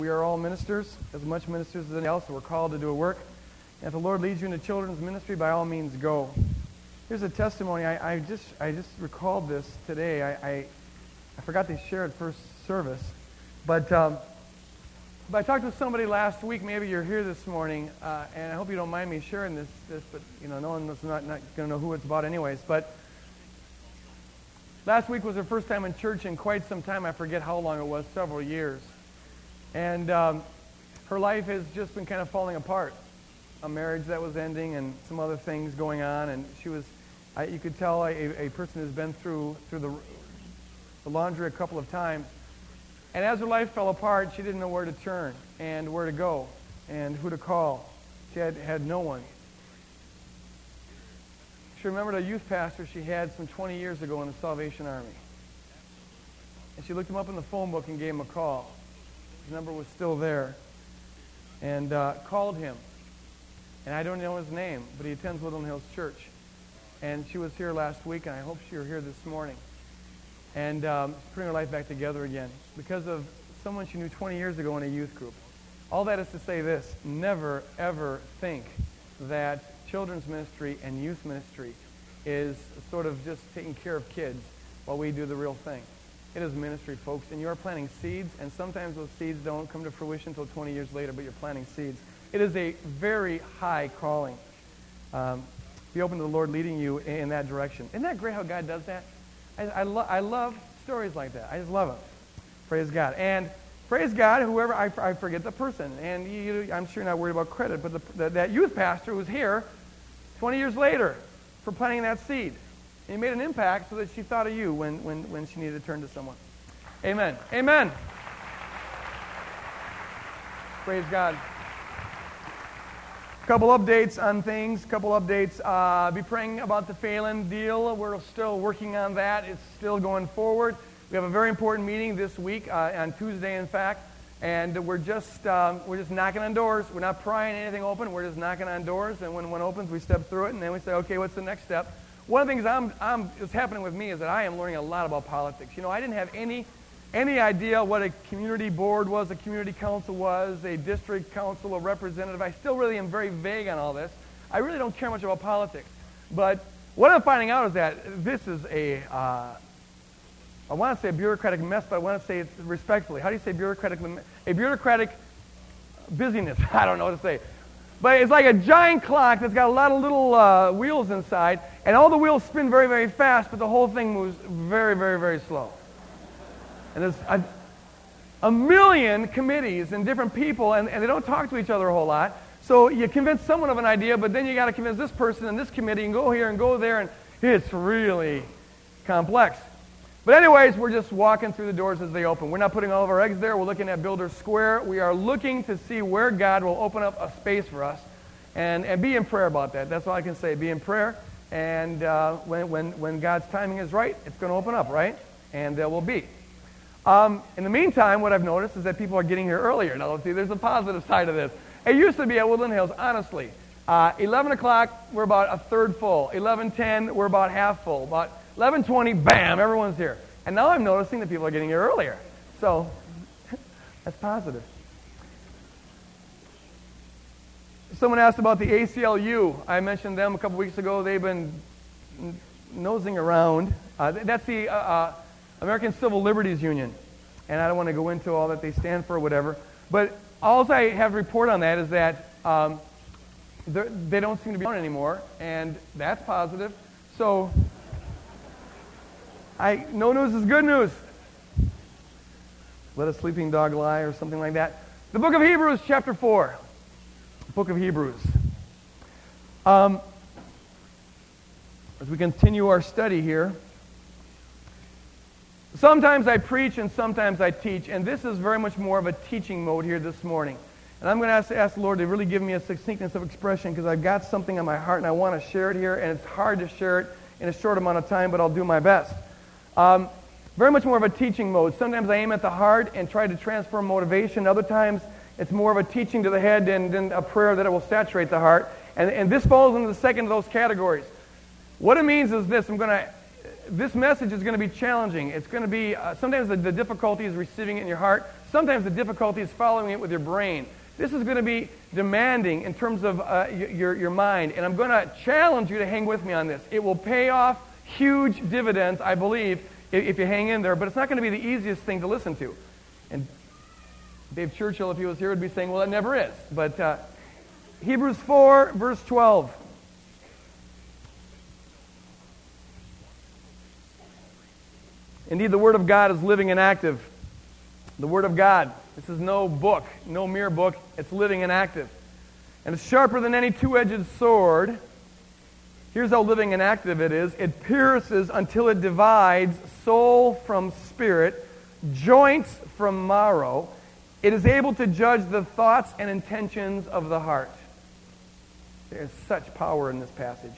We are all ministers, as much ministers as anyone else, we're called to do a work. And if the Lord leads you into children's ministry, by all means, go. Here's a testimony. I, I just I just recalled this today. I, I, I forgot to share it first service, but um, but I talked to somebody last week. Maybe you're here this morning, uh, and I hope you don't mind me sharing this. This, but you know, no one's not not going to know who it's about, anyways. But last week was her first time in church in quite some time. I forget how long it was, several years, and um, her life has just been kind of falling apart. A marriage that was ending, and some other things going on, and she was. I, you could tell a, a person has been through through the, the laundry a couple of times and as her life fell apart, she didn't know where to turn and where to go and who to call. She had, had no one. She remembered a youth pastor she had some 20 years ago in the Salvation Army. And she looked him up in the phone book and gave him a call. His number was still there. And uh, called him. And I don't know his name, but he attends Woodland Hills Church. And she was here last week, and I hope she'll hear this morning and um, putting her life back together again because of someone she knew 20 years ago in a youth group. All that is to say this never, ever think that children's ministry and youth ministry is sort of just taking care of kids while we do the real thing. It is ministry, folks, and you are planting seeds, and sometimes those seeds don't come to fruition until 20 years later, but you're planting seeds. It is a very high calling. Um, be open to the Lord leading you in that direction. Isn't that great how God does that? I, I, lo- I love stories like that. I just love them. Praise God. And praise God, whoever, I, I forget the person. And you, I'm sure you're not worried about credit, but the, the, that youth pastor was here 20 years later for planting that seed. And he made an impact so that she thought of you when, when, when she needed to turn to someone. Amen. Amen. Praise God. Couple updates on things. Couple updates. Uh, be praying about the Phelan deal. We're still working on that. It's still going forward. We have a very important meeting this week uh, on Tuesday, in fact, and we're just um, we're just knocking on doors. We're not prying anything open. We're just knocking on doors, and when one opens, we step through it, and then we say, okay, what's the next step? One of the things I'm, I'm happening with me is that I am learning a lot about politics. You know, I didn't have any any idea what a community board was, a community council was, a district council, a representative. I still really am very vague on all this. I really don't care much about politics. But what I'm finding out is that this is a, uh, I want to say a bureaucratic mess, but I want to say it respectfully. How do you say bureaucratic? A bureaucratic busyness. I don't know what to say. But it's like a giant clock that's got a lot of little uh, wheels inside, and all the wheels spin very, very fast, but the whole thing moves very, very, very slow. And there's a, a million committees and different people, and, and they don't talk to each other a whole lot. So you convince someone of an idea, but then you got to convince this person and this committee and go here and go there, and it's really complex. But anyways, we're just walking through the doors as they open. We're not putting all of our eggs there. We're looking at Builder Square. We are looking to see where God will open up a space for us. And, and be in prayer about that. That's all I can say. Be in prayer. And uh, when, when, when God's timing is right, it's going to open up, right? And there will be. Um, in the meantime, what I've noticed is that people are getting here earlier. Now, let's see, there's a positive side of this. It used to be at Woodland Hills, honestly. Uh, 11 o'clock, we're about a third full. 11.10, we're about half full. About 11.20, bam, everyone's here. And now I'm noticing that people are getting here earlier. So, that's positive. Someone asked about the ACLU. I mentioned them a couple weeks ago. They've been nosing around. Uh, that's the uh, uh American Civil Liberties Union. And I don't want to go into all that they stand for or whatever. But all I have to report on that is that um, they don't seem to be on anymore, and that's positive. So, I, no news is good news. Let a sleeping dog lie, or something like that. The book of Hebrews, chapter 4. Book of Hebrews. Um, as we continue our study here, Sometimes I preach and sometimes I teach, and this is very much more of a teaching mode here this morning. And I'm going to ask, ask the Lord to really give me a succinctness of expression because I've got something on my heart and I want to share it here, and it's hard to share it in a short amount of time, but I'll do my best. Um, very much more of a teaching mode. Sometimes I aim at the heart and try to transfer motivation. Other times it's more of a teaching to the head and a prayer that it will saturate the heart. And, and this falls into the second of those categories. What it means is this I'm going to this message is going to be challenging. It's going to be, uh, sometimes the, the difficulty is receiving it in your heart. sometimes the difficulty is following it with your brain. This is going to be demanding in terms of uh, your, your mind. And I'm going to challenge you to hang with me on this. It will pay off huge dividends, I believe, if, if you hang in there. But it's not going to be the easiest thing to listen to. And Dave Churchill, if he was here, would be saying, well, it never is. But uh, Hebrews 4, verse 12. Indeed, the Word of God is living and active. The Word of God. This is no book, no mere book. It's living and active. And it's sharper than any two edged sword. Here's how living and active it is it pierces until it divides soul from spirit, joints from marrow. It is able to judge the thoughts and intentions of the heart. There's such power in this passage.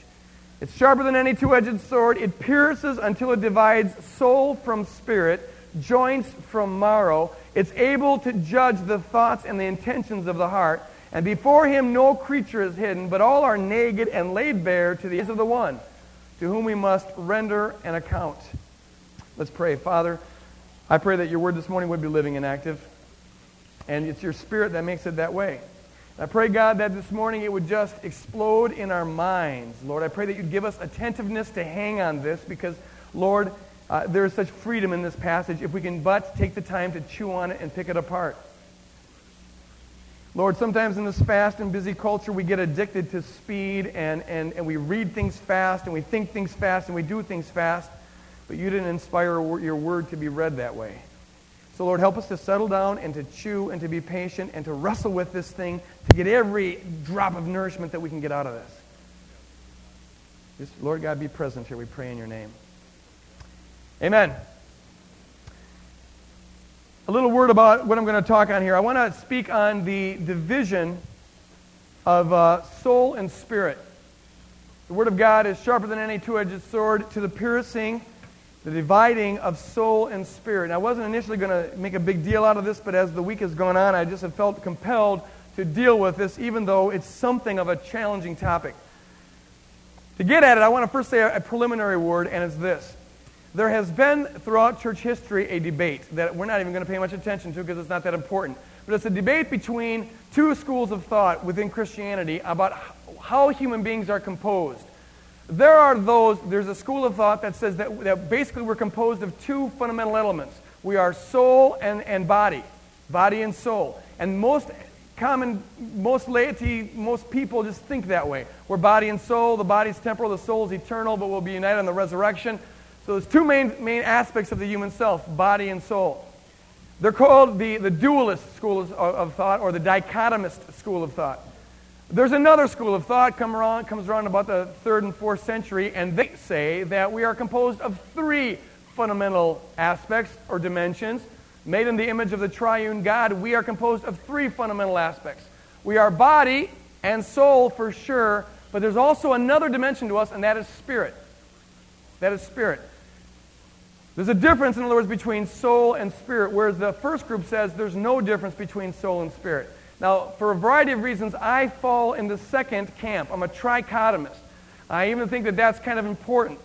It's sharper than any two edged sword. It pierces until it divides soul from spirit, joints from marrow. It's able to judge the thoughts and the intentions of the heart. And before him no creature is hidden, but all are naked and laid bare to the eyes of the one to whom we must render an account. Let's pray. Father, I pray that your word this morning would be living and active. And it's your spirit that makes it that way. I pray, God, that this morning it would just explode in our minds. Lord, I pray that you'd give us attentiveness to hang on this because, Lord, uh, there is such freedom in this passage if we can but take the time to chew on it and pick it apart. Lord, sometimes in this fast and busy culture, we get addicted to speed and, and, and we read things fast and we think things fast and we do things fast, but you didn't inspire your word to be read that way. So, Lord, help us to settle down and to chew and to be patient and to wrestle with this thing to get every drop of nourishment that we can get out of this. Just, Lord God, be present here. We pray in your name. Amen. A little word about what I'm going to talk on here. I want to speak on the division of uh, soul and spirit. The Word of God is sharper than any two edged sword to the piercing the dividing of soul and spirit. I wasn't initially going to make a big deal out of this, but as the week has gone on, I just have felt compelled to deal with this, even though it's something of a challenging topic. To get at it, I want to first say a, preliminary word, and it's this. There has been throughout church history a debate that we're not even going to pay much attention to because it's not that important. But it's a debate between two schools of thought within Christianity about how human beings are composed. There are those, there's a school of thought that says that, that basically we're composed of two fundamental elements. We are soul and, and body, body and soul. And most common, most laity, most people just think that way. We're body and soul. The body's temporal, the soul's eternal, but we'll be united in the resurrection. So there's two main, main aspects of the human self, body and soul. They're called the, the dualist school of, of thought or the dichotomist school of thought. There's another school of thought come around, comes around about the third and fourth century, and they say that we are composed of three fundamental aspects or dimensions. Made in the image of the triune God, we are composed of three fundamental aspects. We are body and soul for sure, but there's also another dimension to us, and that is spirit. That is spirit. There's a difference, in other words, between soul and spirit, whereas the first group says there's no difference between soul and spirit. Now, for a variety of reasons, I fall in the second camp. I'm a trichotomist. I even think that that's kind of important.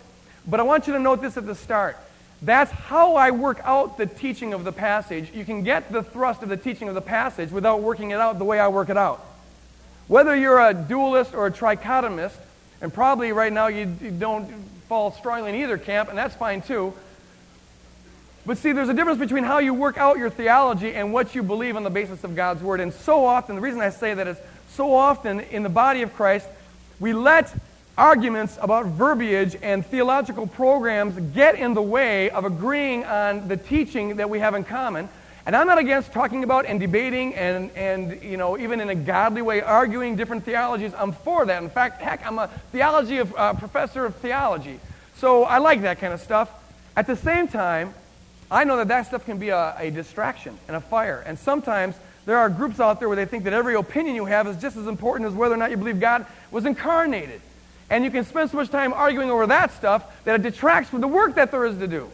But I want you to note this at the start. That's how I work out the teaching of the passage. You can get the thrust of the teaching of the passage without working it out the way I work it out. Whether you're a dualist or a trichotomist, and probably right now you, you don't fall strongly in either camp, and that's fine too. But see, there's a difference between how you work out your theology and what you believe on the basis of God's Word. And so often, the reason I say that is so often in the body of Christ, we let arguments about verbiage and theological programs get in the way of agreeing on the teaching that we have in common. And I'm not against talking about and debating and, and you know, even in a godly way, arguing different theologies. I'm for that. In fact, heck, I'm a theology of, uh, professor of theology. So I like that kind of stuff. At the same time, I know that that stuff can be a, a distraction and a fire. And sometimes there are groups out there where they think that every opinion you have is just as important as whether or not you believe God was incarnated. And you can spend so much time arguing over that stuff that it detracts from the work that there is to do.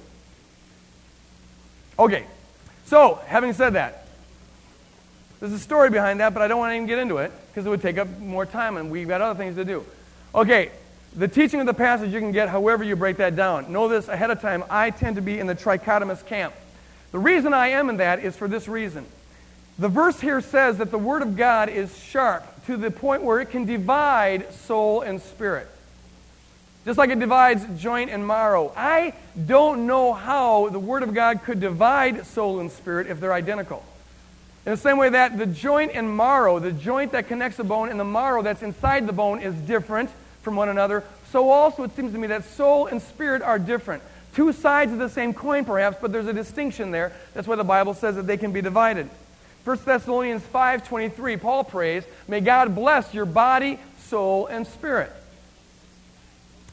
Okay, so having said that, there's a story behind that, but I don't want to even get into it because it would take up more time and we've got other things to do. Okay, the teaching of the passage you can get however you break that down. Know this ahead of time. I tend to be in the trichotomous camp. The reason I am in that is for this reason. The verse here says that the Word of God is sharp to the point where it can divide soul and spirit. Just like it divides joint and marrow. I don't know how the Word of God could divide soul and spirit if they're identical. In the same way that the joint and marrow, the joint that connects the bone and the marrow that's inside the bone is different from one another, so also it seems to me that soul and spirit are different. Two sides of the same coin, perhaps, but there's a distinction there. That's why the Bible says that they can be divided. 1 Thessalonians 5.23, Paul prays, May God bless your body, soul, and spirit.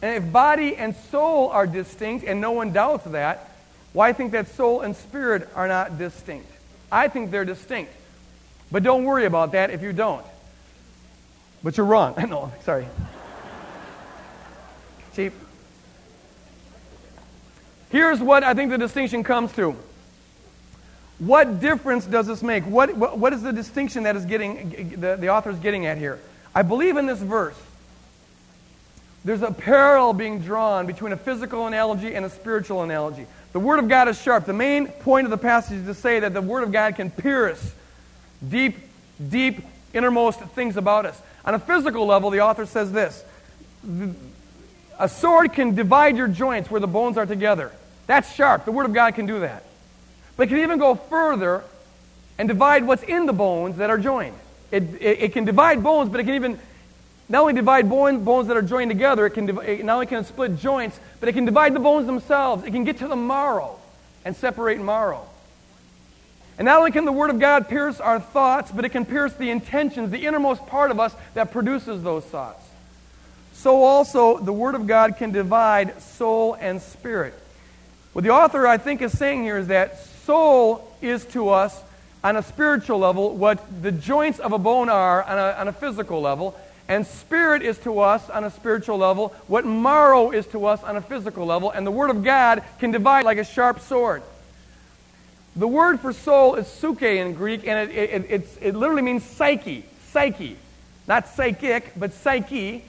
And if body and soul are distinct, and no one doubts that, why think that soul and spirit are not distinct? I think they're distinct. But don't worry about that if you don't. But you're wrong. no, sorry. Cheap. Here's what I think the distinction comes to. What difference does this make? What, what, what is the distinction that is getting, the, the author is getting at here? I believe in this verse. There's a parallel being drawn between a physical analogy and a spiritual analogy. The Word of God is sharp. The main point of the passage is to say that the Word of God can pierce deep, deep, innermost things about us. On a physical level, the author says this A sword can divide your joints where the bones are together. That's sharp. The Word of God can do that. But it can even go further and divide what's in the bones that are joined. It, it, it can divide bones, but it can even not only divide bones, bones that are joined together, it can it not only can it split joints, but it can divide the bones themselves. It can get to the marrow and separate marrow. And not only can the Word of God pierce our thoughts, but it can pierce the intentions, the innermost part of us that produces those thoughts. So also, the Word of God can divide soul and spirit. What the author, I think, is saying here is that soul is to us on a spiritual level what the joints of a bone are on a, on a physical level, and spirit is to us on a spiritual level what marrow is to us on a physical level. And the Word of God can divide like a sharp sword. The word for soul is psuche in Greek, and it, it, it, it literally means psyche. Psyche. Not psychic, but psyche.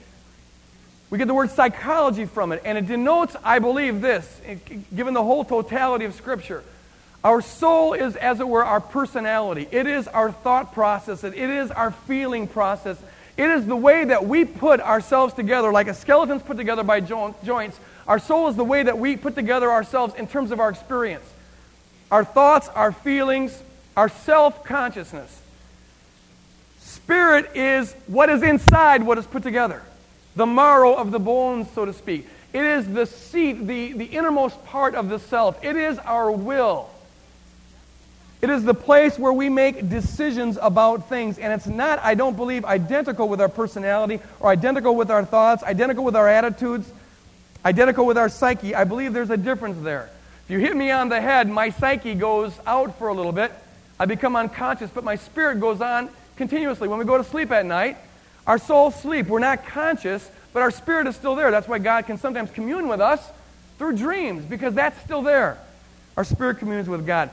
We get the word psychology from it, and it denotes, I believe, this, eh, given the whole totality of Scripture. Our soul is, as it were, our personality. It is our thought process. It is our feeling process. It is the way that we put ourselves together, like a skeleton's put together by joints. Our soul is the way that we put together ourselves in terms of our experience. Our thoughts, our feelings, our self consciousness. Spirit is what is inside what is put together, the marrow of the bones, so to speak. It is the seat, the, the innermost part of the self. It is our will. It is the place where we make decisions about things, and it's not, I don't believe, identical with our personality or identical with our thoughts, identical with our attitudes, identical with our psyche. I believe there's a difference there. If you hit me on the head, my psyche goes out for a little bit. I become unconscious, but my spirit goes on continuously. When we go to sleep at night, our souls sleep. We're not conscious, but our spirit is still there. That's why God can sometimes commune with us through dreams, because that's still there. Our spirit communes with God.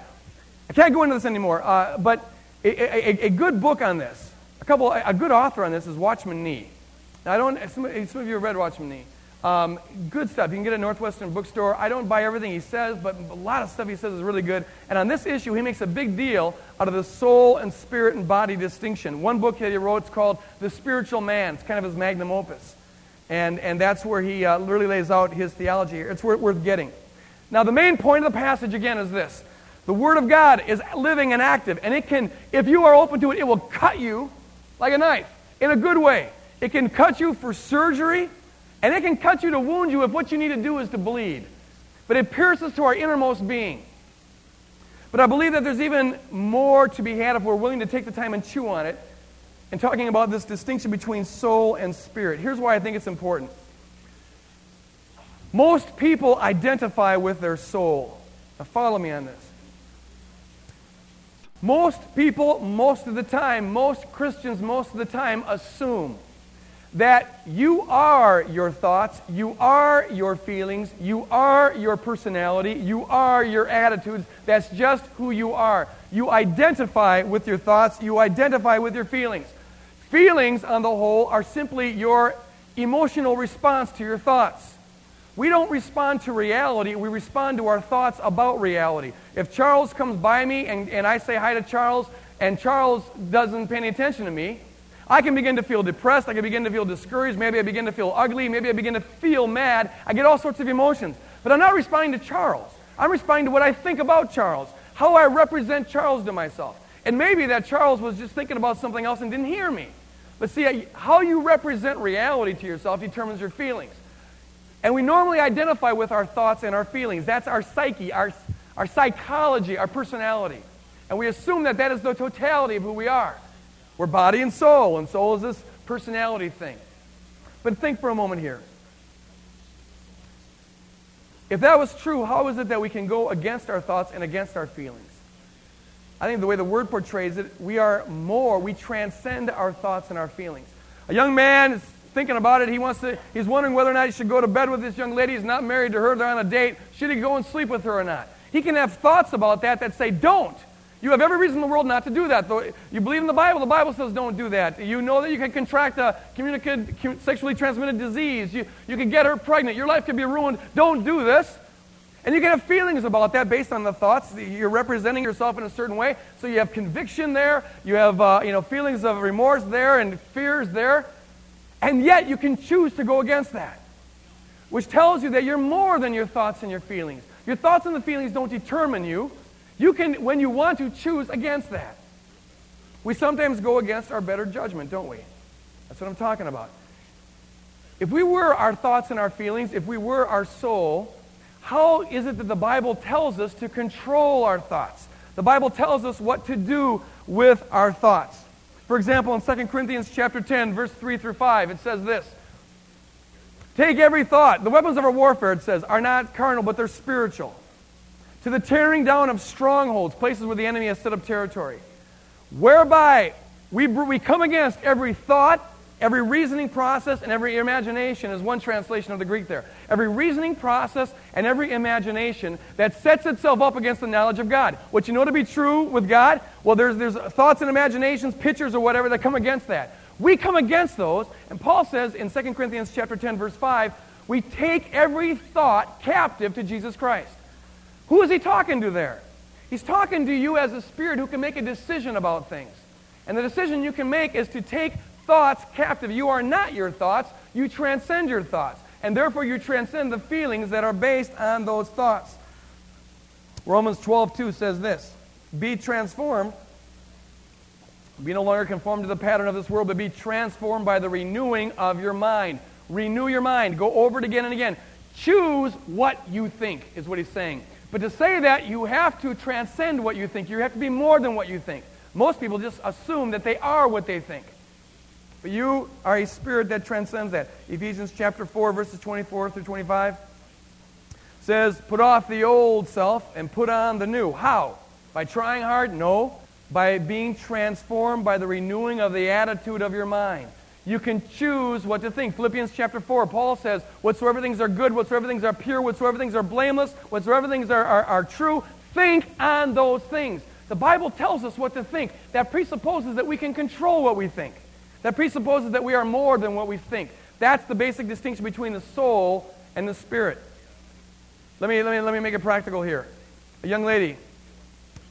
I can't go into this anymore, uh, but a, a, a, good book on this, a couple, a good author on this is Watchman Nee. Now, I don't, some, some of you have read Watchman Nee. Um, good stuff. You can get it at Northwestern Bookstore. I don't buy everything he says, but a lot of stuff he says is really good. And on this issue, he makes a big deal out of the soul and spirit and body distinction. One book that he wrote is called The Spiritual Man. It's kind of his magnum opus. And, and that's where he uh, literally lays out his theology here. It's worth getting. Now, the main point of the passage, again, is this the Word of God is living and active, and it can, if you are open to it, it will cut you like a knife in a good way. It can cut you for surgery, and it can cut you to wound you if what you need to do is to bleed. But it pierces to our innermost being. But I believe that there's even more to be had if we're willing to take the time and chew on it and talking about this distinction between soul and spirit. Here's why I think it's important. Most people identify with their soul. Now, follow me on this. Most people, most of the time, most Christians, most of the time, assume that you are your thoughts, you are your feelings, you are your personality, you are your attitudes. That's just who you are. You identify with your thoughts, you identify with your feelings. Feelings, on the whole, are simply your emotional response to your thoughts. We don't respond to reality, we respond to our thoughts about reality. If Charles comes by me and, and I say hi to Charles, and Charles doesn't pay any attention to me, I can begin to feel depressed. I can begin to feel discouraged. Maybe I begin to feel ugly. Maybe I begin to feel mad. I get all sorts of emotions. But I'm not responding to Charles. I'm responding to what I think about Charles, how I represent Charles to myself. And maybe that Charles was just thinking about something else and didn't hear me. But see, how you represent reality to yourself determines your feelings. And we normally identify with our thoughts and our feelings. That's our psyche, our, our psychology, our personality. And we assume that that is the totality of who we are. We're body and soul, and soul is this personality thing. But think for a moment here. If that was true, how is it that we can go against our thoughts and against our feelings? I think the way the word portrays it, we are more, we transcend our thoughts and our feelings. A young man is thinking about it. He wants to, he's wondering whether or not he should go to bed with this young lady. He's not married to her, they're on a date. Should he go and sleep with her or not? He can have thoughts about that that say, don't. You have every reason in the world not to do that. Though you believe in the Bible, the Bible says don't do that. You know that you can contract a sexually transmitted disease. You, you can get her pregnant. Your life could be ruined. Don't do this. And you can have feelings about that based on the thoughts. You're representing yourself in a certain way. So you have conviction there. You have uh, you know, feelings of remorse there and fears there. And yet you can choose to go against that, which tells you that you're more than your thoughts and your feelings. Your thoughts and the feelings don't determine you. You can, when you want to, choose against that. We sometimes go against our better judgment, don't we? That's what I'm talking about. If we were our thoughts and our feelings, if we were our soul, how is it that the Bible tells us to control our thoughts? The Bible tells us what to do with our thoughts. For example, in 2 Corinthians chapter 10, verse 3 through 5, it says this. Take every thought. The weapons of our warfare, it says, are not carnal, but they're spiritual to the tearing down of strongholds, places where the enemy has set up territory, whereby we, we come against every thought, every reasoning process, and every imagination, is one translation of the Greek there. Every reasoning process and every imagination that sets itself up against the knowledge of God. What you know to be true with God? Well, there's, there's thoughts and imaginations, pictures, or whatever that come against that. We come against those, and Paul says in 2 Corinthians chapter 10, verse 5, we take every thought captive to Jesus Christ. Who is he talking to there? He's talking to you as a spirit who can make a decision about things. And the decision you can make is to take thoughts captive. You are not your thoughts, you transcend your thoughts. And therefore, you transcend the feelings that are based on those thoughts. Romans 12, 2 says this Be transformed. Be no longer conformed to the pattern of this world, but be transformed by the renewing of your mind. Renew your mind. Go over it again and again. Choose what you think, is what he's saying. But to say that, you have to transcend what you think. You have to be more than what you think. Most people just assume that they are what they think. But you are a spirit that transcends that. Ephesians chapter 4, verses 24 through 25 says, Put off the old self and put on the new. How? By trying hard? No. By being transformed by the renewing of the attitude of your mind. You can choose what to think. Philippians chapter 4, Paul says, Whatsoever things are good, whatsoever things are pure, whatsoever things are blameless, whatsoever things are, are, are true, think on those things. The Bible tells us what to think. That presupposes that we can control what we think. That presupposes that we are more than what we think. That's the basic distinction between the soul and the spirit. Let me, let me, let me make it practical here. A young lady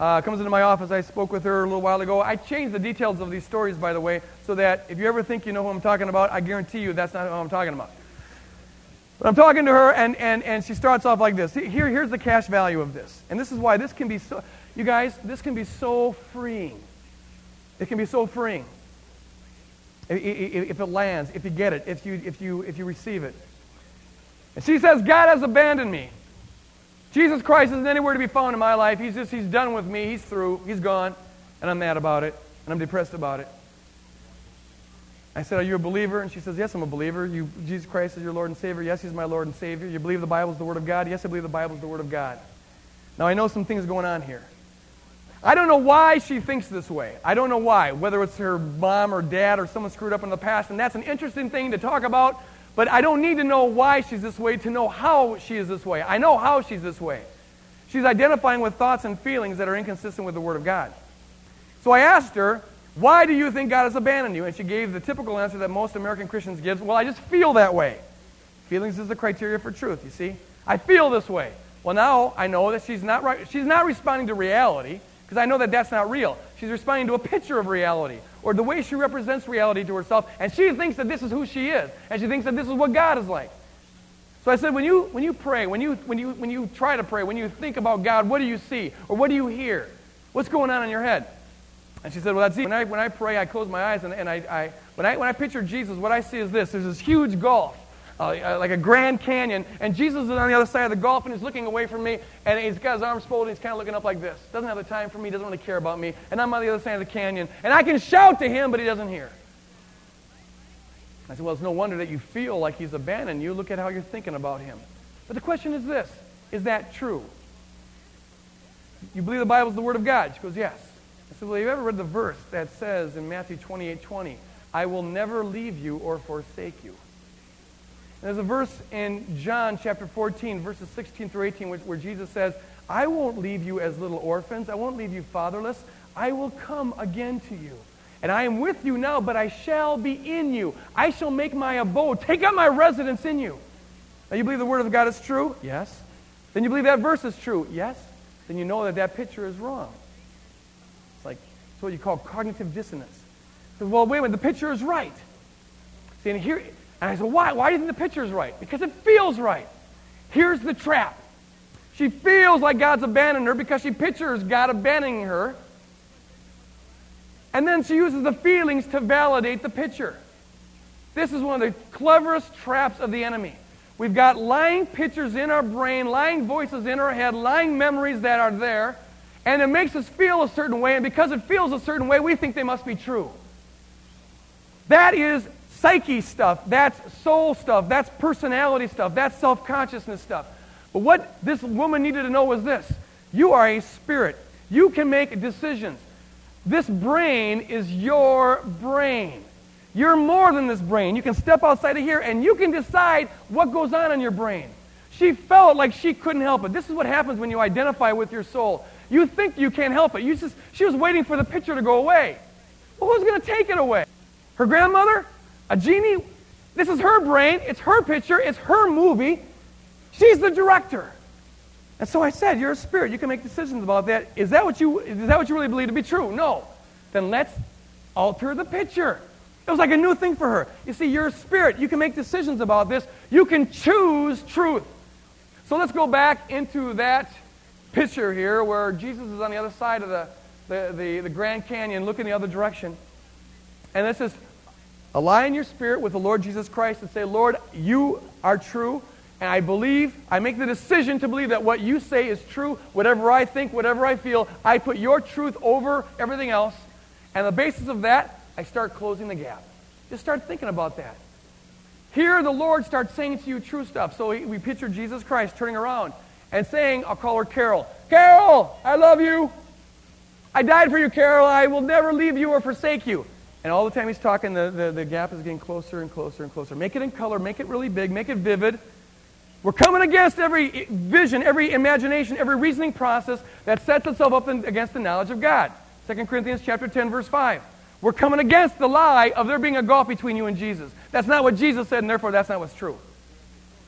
uh, comes into my office. I spoke with her a little while ago. I changed the details of these stories, by the way, so that if you ever think you know who I'm talking about, I guarantee you that's not who I'm talking about. But I'm talking to her, and, and, and she starts off like this. Here, here's the cash value of this. And this is why this can be so, you guys, this can be so freeing. It can be so freeing. If it lands, if you get it, if you, if you, if you receive it. And she says, God has abandoned me. Jesus Christ isn't anywhere to be found in my life. He's just, he's done with me. He's through. He's gone. And I'm mad about it. And I'm depressed about it. I said, Are you a believer? And she says, Yes, I'm a believer. You, Jesus Christ is your Lord and Savior. Yes, He's my Lord and Savior. You believe the Bible is the Word of God? Yes, I believe the Bible is the Word of God. Now, I know some things going on here. I don't know why she thinks this way. I don't know why. Whether it's her mom or dad or someone screwed up in the past. And that's an interesting thing to talk about but I don't need to know why she's this way to know how she is this way. I know how she's this way. She's identifying with thoughts and feelings that are inconsistent with the Word of God. So I asked her, Why do you think God has abandoned you? And she gave the typical answer that most American Christians give Well, I just feel that way. Feelings is the criteria for truth, you see? I feel this way. Well, now I know that she's not right. She's not responding to reality because I know that that's not real. She's responding to a picture of reality or the way she represents reality to herself, and she thinks that this is who she is, and she thinks that this is what God is like. So I said, when you, when you pray, when you, when, you, when you try to pray, when you think about God, what do you see? Or what do you hear? What's going on in your head? And she said, well, that's easy. When I, when I pray, I close my eyes, and, and I, I, when, I, when I picture Jesus, what I see is this. There's this huge gulf, uh, uh, like a Grand Canyon, and Jesus is on the other side of the gulf, and he's looking away from me, and he's got his arms folded, and he's kind of looking up like this. Doesn't have the time for me, doesn't really care about me, and I'm on the other side of the canyon, and I can shout to him, but he doesn't hear. I said, well, it's no wonder that you feel like he's abandoned you. Look at how you're thinking about him. But the question is this Is that true? You believe the Bible is the Word of God? She goes, Yes. I said, Well, have you ever read the verse that says in Matthew 28 20, I will never leave you or forsake you? There's a verse in John chapter 14, verses 16 through 18, where, where Jesus says, I won't leave you as little orphans. I won't leave you fatherless. I will come again to you. And I am with you now, but I shall be in you. I shall make my abode, take up my residence in you. Now, you believe the Word of God is true? Yes. Then you believe that verse is true? Yes. Then you know that that picture is wrong. It's like, it's what you call cognitive dissonance. So, well, wait a minute, the picture is right. See, and here, and I said, why? Why do you think the picture is right? Because it feels right. Here's the trap. She feels like God's abandoned her because she pictures God abandoning her. And then she uses the feelings to validate the picture. This is one of the cleverest traps of the enemy. We've got lying pictures in our brain, lying voices in our head, lying memories that are there, and it makes us feel a certain way, and because it feels a certain way, we think they must be true. That is psyche stuff, that's soul stuff, that's personality stuff, that's self consciousness stuff. But what this woman needed to know was this you are a spirit, you can make decisions. This brain is your brain. You're more than this brain. You can step outside of here and you can decide what goes on in your brain. She felt like she couldn't help it. This is what happens when you identify with your soul. You think you can't help it. You just, she was waiting for the picture to go away. Well, who's going to take it away? Her grandmother? A genie? This is her brain. It's her picture. It's her movie. She's the director. And so I said, You're a spirit. You can make decisions about that. Is that what you, is that what you really believe to be true? No. Then let's alter the picture. It was like a new thing for her. You see, you're a spirit. You can make decisions about this. You can choose truth. So let's go back into that picture here where Jesus is on the other side of the, the, the, the Grand Canyon, looking the other direction. And this is align your spirit with the Lord Jesus Christ and say, Lord, you are true. And I believe, I make the decision to believe that what you say is true. Whatever I think, whatever I feel, I put your truth over everything else. And the basis of that, I start closing the gap. Just start thinking about that. Here, the Lord starts saying to you true stuff. So we picture Jesus Christ turning around and saying, I'll call her Carol. Carol, I love you. I died for you, Carol. I will never leave you or forsake you. And all the time he's talking, the, the, the gap is getting closer and closer and closer. Make it in color, make it really big, make it vivid. We're coming against every vision, every imagination, every reasoning process that sets itself up against the knowledge of God. 2 Corinthians chapter 10, verse 5. We're coming against the lie of there being a gulf between you and Jesus. That's not what Jesus said, and therefore that's not what's true.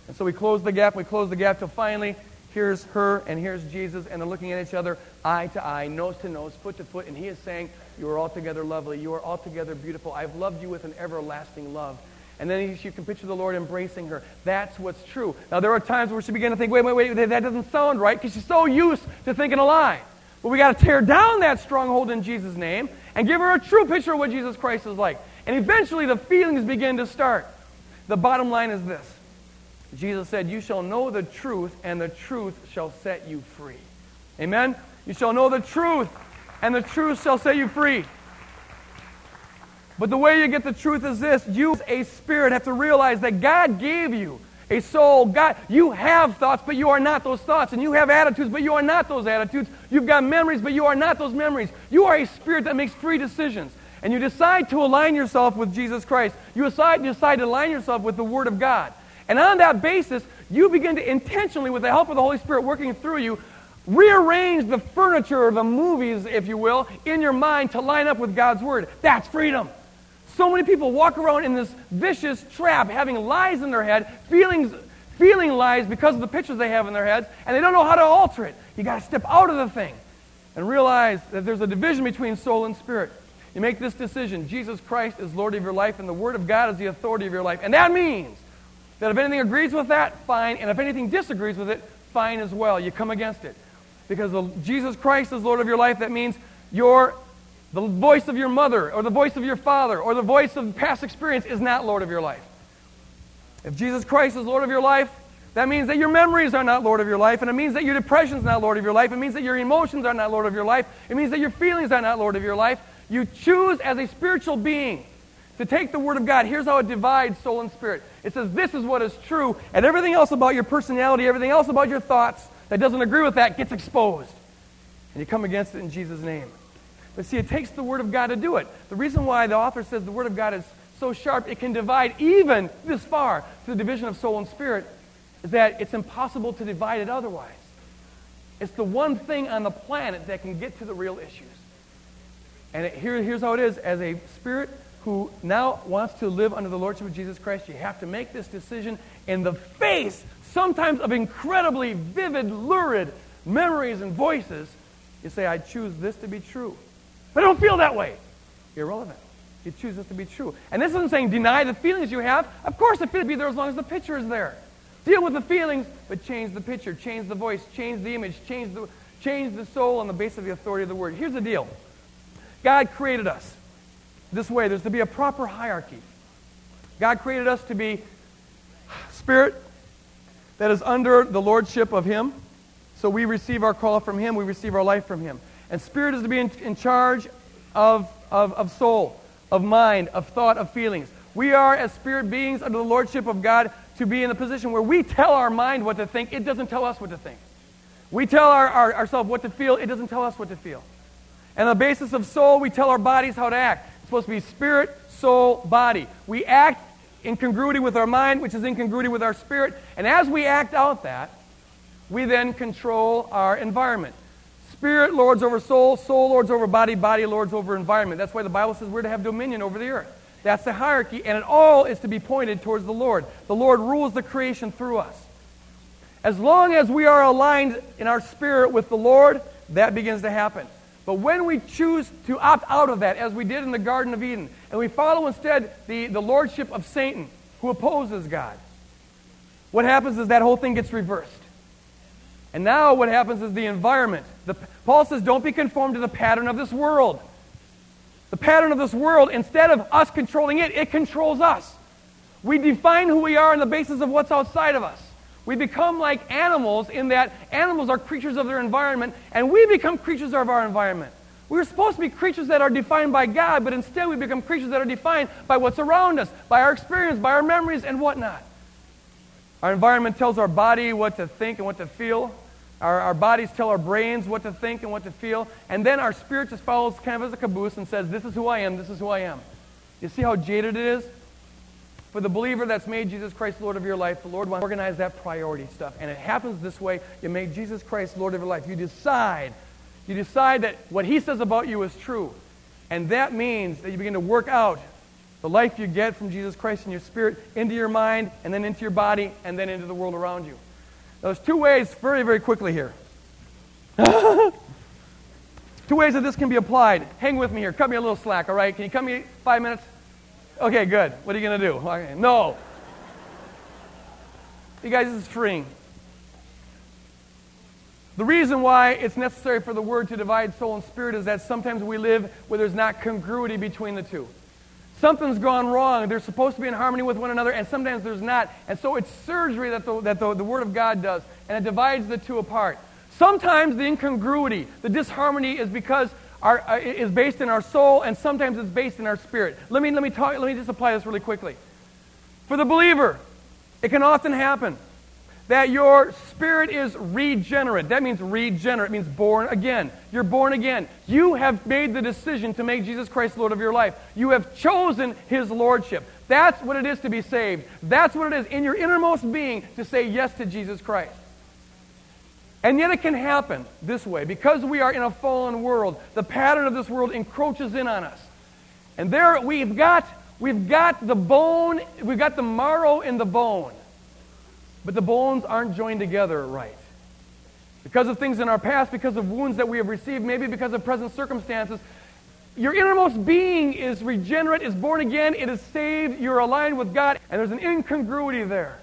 And so we close the gap, we close the gap till finally here's her and here's Jesus, and they're looking at each other eye to eye, nose to nose, foot to foot, and he is saying, You are altogether lovely. You are altogether beautiful. I've loved you with an everlasting love. And then you can picture the Lord embracing her. That's what's true. Now, there are times where she began to think, wait, wait, wait, that doesn't sound right because she's so used to thinking a lie. But we got to tear down that stronghold in Jesus' name and give her a true picture of what Jesus Christ is like. And eventually the feelings begin to start. The bottom line is this Jesus said, You shall know the truth, and the truth shall set you free. Amen? You shall know the truth, and the truth shall set you free. But the way you get the truth is this you, as a spirit, have to realize that God gave you a soul. God, you have thoughts, but you are not those thoughts. And you have attitudes, but you are not those attitudes. You've got memories, but you are not those memories. You are a spirit that makes free decisions. And you decide to align yourself with Jesus Christ. You decide, decide to align yourself with the Word of God. And on that basis, you begin to intentionally, with the help of the Holy Spirit working through you, rearrange the furniture or the movies, if you will, in your mind to line up with God's Word. That's freedom. So many people walk around in this vicious trap, having lies in their head, feelings, feeling lies because of the pictures they have in their heads, and they don't know how to alter it. You got to step out of the thing and realize that there's a division between soul and spirit. You make this decision Jesus Christ is Lord of your life, and the Word of God is the authority of your life. And that means that if anything agrees with that, fine. And if anything disagrees with it, fine as well. You come against it. Because the, Jesus Christ is Lord of your life, that means your the voice of your mother or the voice of your father or the voice of past experience is not Lord of your life. If Jesus Christ is Lord of your life, that means that your memories are not Lord of your life, and it means that your depression is not Lord of your life. It means that your emotions are not Lord of your life. It means that your feelings are not Lord of your life. You choose as a spiritual being to take the Word of God. Here's how it divides soul and spirit it says, This is what is true, and everything else about your personality, everything else about your thoughts that doesn't agree with that gets exposed. And you come against it in Jesus' name. But see, it takes the Word of God to do it. The reason why the author says the Word of God is so sharp it can divide even this far to the division of soul and spirit is that it's impossible to divide it otherwise. It's the one thing on the planet that can get to the real issues. And it, here, here's how it is as a spirit who now wants to live under the Lordship of Jesus Christ, you have to make this decision in the face, sometimes of incredibly vivid, lurid memories and voices. You say, I choose this to be true. But I don't feel that way. Irrelevant. You choose this to be true. And this isn't saying deny the feelings you have. Of course, the feelings be there as long as the picture is there. Deal with the feelings, but change the picture, change the voice, change the image, change the, change the soul on the basis of the authority of the word. Here's the deal God created us this way. There's to be a proper hierarchy. God created us to be spirit that is under the lordship of Him. So we receive our call from Him, we receive our life from Him. And spirit is to be in, in charge of, of, of soul, of mind, of thought, of feelings. We are, as spirit beings under the lordship of God, to be in the position where we tell our mind what to think, it doesn't tell us what to think. We tell our, our, ourselves what to feel, it doesn't tell us what to feel. And on the basis of soul, we tell our bodies how to act. Supposed to be spirit, soul, body. We act in congruity with our mind, which is in congruity with our spirit. And as we act out that, we then control our environment. Spirit lords over soul, soul lords over body, body lords over environment. That's why the Bible says we're to have dominion over the earth. That's the hierarchy, and it all is to be pointed towards the Lord. The Lord rules the creation through us. As long as we are aligned in our spirit with the Lord, that begins to happen. But when we choose to opt out of that, as we did in the Garden of Eden, and we follow instead the, the lordship of Satan, who opposes God, what happens is that whole thing gets reversed. And now what happens is the environment. The, Paul says, don't be conformed to the pattern of this world. The pattern of this world, instead of us controlling it, it controls us. We define who we are on the basis of what's outside of us. We become like animals in that animals are creatures of their environment, and we become creatures of our environment. We're supposed to be creatures that are defined by God, but instead we become creatures that are defined by what's around us, by our experience, by our memories, and whatnot. Our environment tells our body what to think and what to feel. Our, our bodies tell our brains what to think and what to feel. And then our spirit just follows kind of as a caboose and says, This is who I am, this is who I am. You see how jaded it is? For the believer that's made Jesus Christ Lord of your life, the Lord wants to organize that priority stuff. And it happens this way. You make Jesus Christ Lord of your life. You decide. You decide that what He says about you is true. And that means that you begin to work out the life you get from Jesus Christ in your spirit into your mind, and then into your body, and then into the world around you. There's two ways, very, very quickly here. two ways that this can be applied. Hang with me here. Cut me a little slack, all right? Can you cut me five minutes? Okay, good. What are you going to do? No. You guys, is freeing. The reason why it's necessary for the word to divide soul and spirit is that sometimes we live where there's not congruity between the two. Something's gone wrong. They're supposed to be in harmony with one another, and sometimes there's not. And so it's surgery that the, that the, the Word of God does, and it divides the two apart. Sometimes the incongruity, the disharmony is because our, uh, is based in our soul, and sometimes it's based in our spirit. Let me, let, me talk, let me just apply this really quickly. For the believer, it can often happen that your spirit is regenerate. That means regenerate, it means born again. You're born again. You have made the decision to make Jesus Christ Lord of your life. You have chosen His Lordship. That's what it is to be saved. That's what it is in your innermost being to say yes to Jesus Christ. And yet it can happen this way. Because we are in a fallen world, the pattern of this world encroaches in on us. And there we've got, we've got the bone, we've got the marrow in the bone. But the bones aren't joined together right. Because of things in our past, because of wounds that we have received, maybe because of present circumstances, your innermost being is regenerate, is born again, it is saved, you're aligned with God, and there's an incongruity there.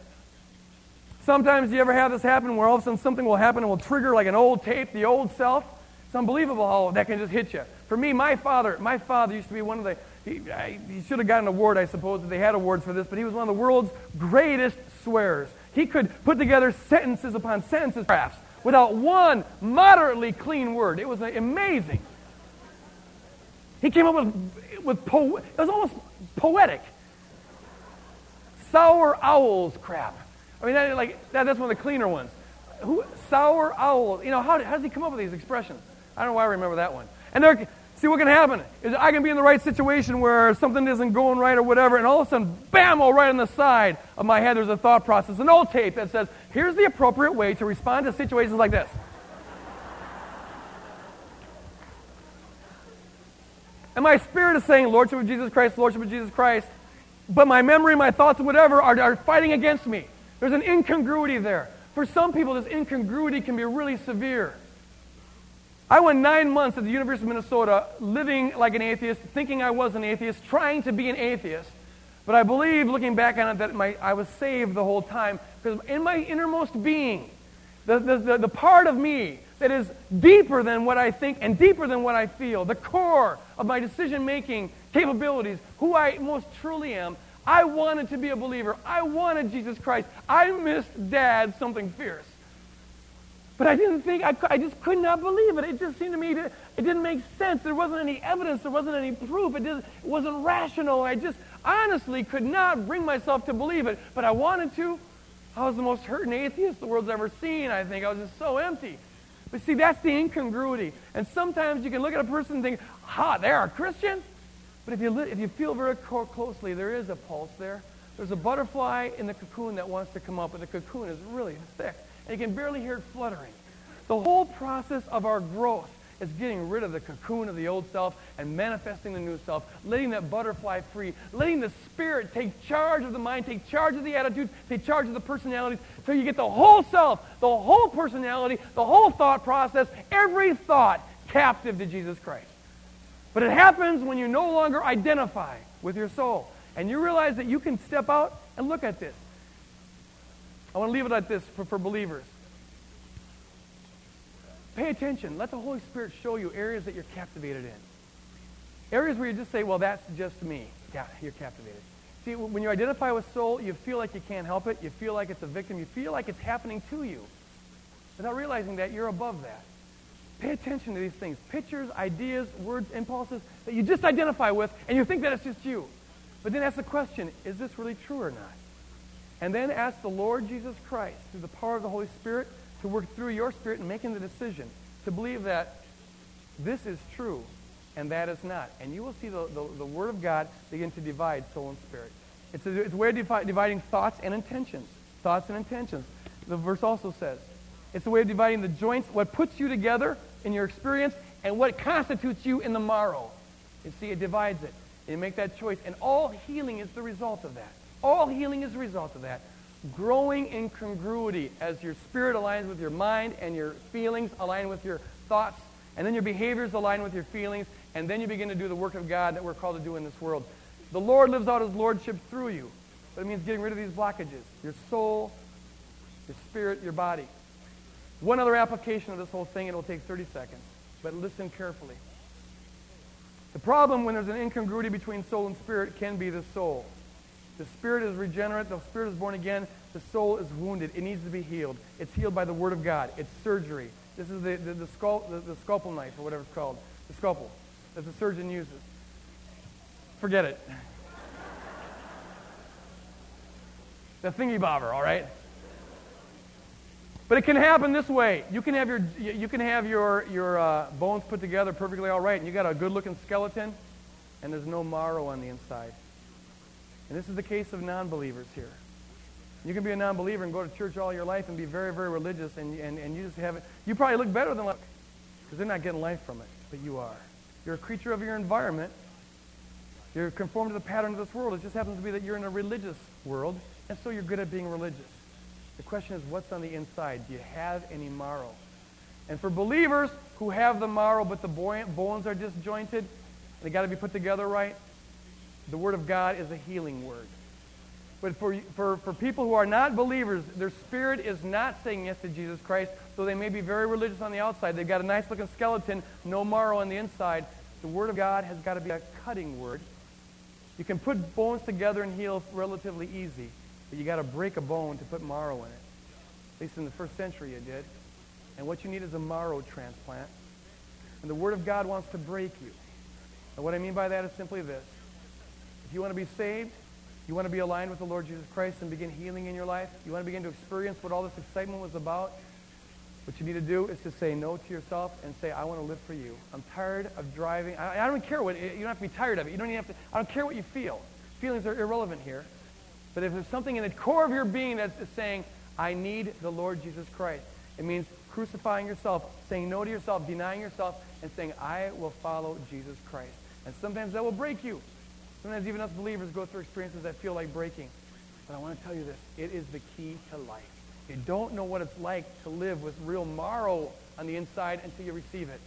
Sometimes you ever have this happen where all of a sudden something will happen and will trigger like an old tape, the old self? It's unbelievable how that can just hit you. For me, my father, my father used to be one of the, he, I, he should have gotten an award, I suppose, if they had awards for this, but he was one of the world's greatest swearers. He could put together sentences upon sentences, crafts, without one moderately clean word. It was amazing. He came up with, with po- it was almost poetic. Sour owls crap. I mean, that, like, that, that's one of the cleaner ones. Who, sour owl. You know, how, how does he come up with these expressions? I don't know why I remember that one. And there, see what can happen is I can be in the right situation where something isn't going right or whatever, and all of a sudden, bam, all right on the side of my head, there's a thought process, an old tape that says, here's the appropriate way to respond to situations like this. and my spirit is saying, Lordship of Jesus Christ, Lordship of Jesus Christ, but my memory, my thoughts, whatever are, are fighting against me. There's an incongruity there. For some people, this incongruity can be really severe. I went nine months at the University of Minnesota living like an atheist, thinking I was an atheist, trying to be an atheist. But I believe, looking back on it, that my, I was saved the whole time because in my innermost being, the, the, the, the part of me that is deeper than what I think and deeper than what I feel, the core of my decision making capabilities, who I most truly am, I wanted to be a believer. I wanted Jesus Christ. I missed dad something fierce. But I didn't think, I, I just could not believe it. It just seemed to me, to, it didn't make sense. There wasn't any evidence. There wasn't any proof. It, it wasn't rational. I just honestly could not bring myself to believe it. But I wanted to. I was the most hurting atheist the world's ever seen, I think. I was just so empty. But see, that's the incongruity. And sometimes you can look at a person and think, ha, they're a Christian? But if you, if you feel very closely, there is a pulse there. There's a butterfly in the cocoon that wants to come up, but the cocoon is really thick, and you can barely hear it fluttering. The whole process of our growth is getting rid of the cocoon of the old self and manifesting the new self, letting that butterfly free, letting the spirit take charge of the mind, take charge of the attitudes, take charge of the personalities, so you get the whole self, the whole personality, the whole thought process, every thought captive to Jesus Christ. But it happens when you no longer identify with your soul. And you realize that you can step out and look at this. I want to leave it at this for, for believers. Pay attention. Let the Holy Spirit show you areas that you're captivated in. Areas where you just say, well, that's just me. Yeah, you're captivated. See, when you identify with soul, you feel like you can't help it. You feel like it's a victim. You feel like it's happening to you. Without realizing that, you're above that. Pay attention to these things pictures, ideas, words, impulses that you just identify with, and you think that it's just you. But then ask the question is this really true or not? And then ask the Lord Jesus Christ, through the power of the Holy Spirit, to work through your spirit in making the decision to believe that this is true and that is not. And you will see the, the, the Word of God begin to divide soul and spirit. It's a, it's a way of divi- dividing thoughts and intentions. Thoughts and intentions. The verse also says it's a way of dividing the joints, what puts you together in your experience and what constitutes you in the marrow. You see, it divides it. You make that choice. And all healing is the result of that. All healing is the result of that. Growing in congruity as your spirit aligns with your mind and your feelings align with your thoughts. And then your behaviors align with your feelings. And then you begin to do the work of God that we're called to do in this world. The Lord lives out his lordship through you. But it means getting rid of these blockages. Your soul, your spirit, your body. One other application of this whole thing, it'll take 30 seconds, but listen carefully. The problem when there's an incongruity between soul and spirit can be the soul. The spirit is regenerate, the spirit is born again, the soul is wounded. It needs to be healed. It's healed by the Word of God. It's surgery. This is the, the, the, scul- the, the scalpel knife, or whatever it's called, the scalpel that the surgeon uses. Forget it. the thingy bobber, all right? But it can happen this way. You can have your, you can have your, your uh, bones put together perfectly all right, and you got a good-looking skeleton, and there's no marrow on the inside. And this is the case of non-believers here. You can be a non-believer and go to church all your life and be very, very religious, and, and, and you just have it. You probably look better than life because they're not getting life from it, but you are. You're a creature of your environment. You're conformed to the pattern of this world. It just happens to be that you're in a religious world, and so you're good at being religious. The question is, what's on the inside? Do you have any marrow? And for believers who have the marrow, but the bones are disjointed, they got to be put together right, the Word of God is a healing word. But for, for, for people who are not believers, their spirit is not saying yes to Jesus Christ, though they may be very religious on the outside. They've got a nice looking skeleton, no marrow on the inside. The Word of God has got to be a cutting word. You can put bones together and heal relatively easy, but you got to break a bone to put marrow in it. At least in the first century you did. And what you need is a marrow transplant. And the Word of God wants to break you. And what I mean by that is simply this. If you want to be saved, you want to be aligned with the Lord Jesus Christ and begin healing in your life, you want to begin to experience what all this excitement was about, what you need to do is to say no to yourself and say, I want to live for you. I'm tired of driving. I, I don't care what, you don't have to be tired of it. You don't even have to, I don't care what you feel. Feelings are irrelevant here. But if there's something in the core of your being that's saying, I need the Lord Jesus Christ, it means crucifying yourself, saying no to yourself, denying yourself, and saying, I will follow Jesus Christ. And sometimes that will break you. Sometimes even us believers go through experiences that feel like breaking. But I want to tell you this. It is the key to life. You don't know what it's like to live with real marrow on the inside until you receive it.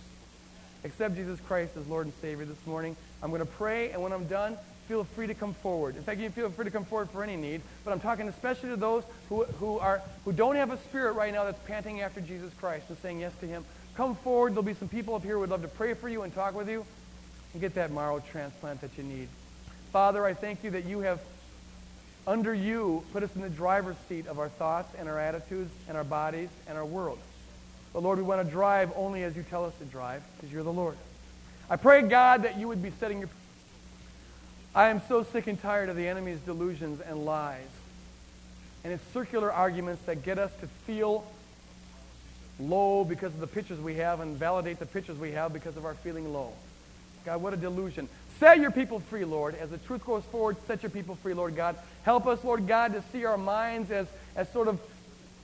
Accept Jesus Christ as Lord and Savior this morning. I'm going to pray, and when I'm done, feel free to come forward. In fact, you can feel free to come forward for any need, but I'm talking especially to those who, who, are, who don't have a spirit right now that's panting after Jesus Christ and saying yes to him. Come forward. There'll be some people up here who would love to pray for you and talk with you and get that marrow transplant that you need. Father, I thank you that you have under you, put us in the driver's seat of our thoughts and our attitudes and our bodies and our world. But Lord, we want to drive only as you tell us to drive, because you're the Lord. I pray, God, that you would be setting your... I am so sick and tired of the enemy's delusions and lies and its circular arguments that get us to feel low because of the pictures we have and validate the pictures we have because of our feeling low. God, what a delusion. Set your people free, Lord. As the truth goes forward, set your people free, Lord God. Help us, Lord God, to see our minds as, as sort of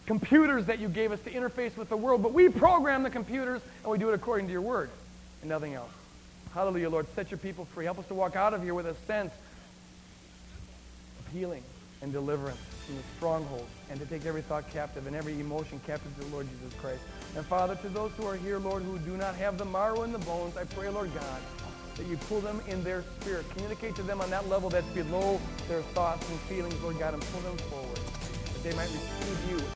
computers that you gave us to interface with the world. But we program the computers, and we do it according to your word and nothing else. Hallelujah, Lord. Set your people free. Help us to walk out of here with a sense of healing and deliverance from the strongholds and to take every thought captive and every emotion captive to the Lord Jesus Christ. And Father, to those who are here, Lord, who do not have the marrow in the bones, I pray, Lord God, that you pull them in their spirit. Communicate to them on that level that's below their thoughts and feelings, Lord God, and pull them forward, that they might receive you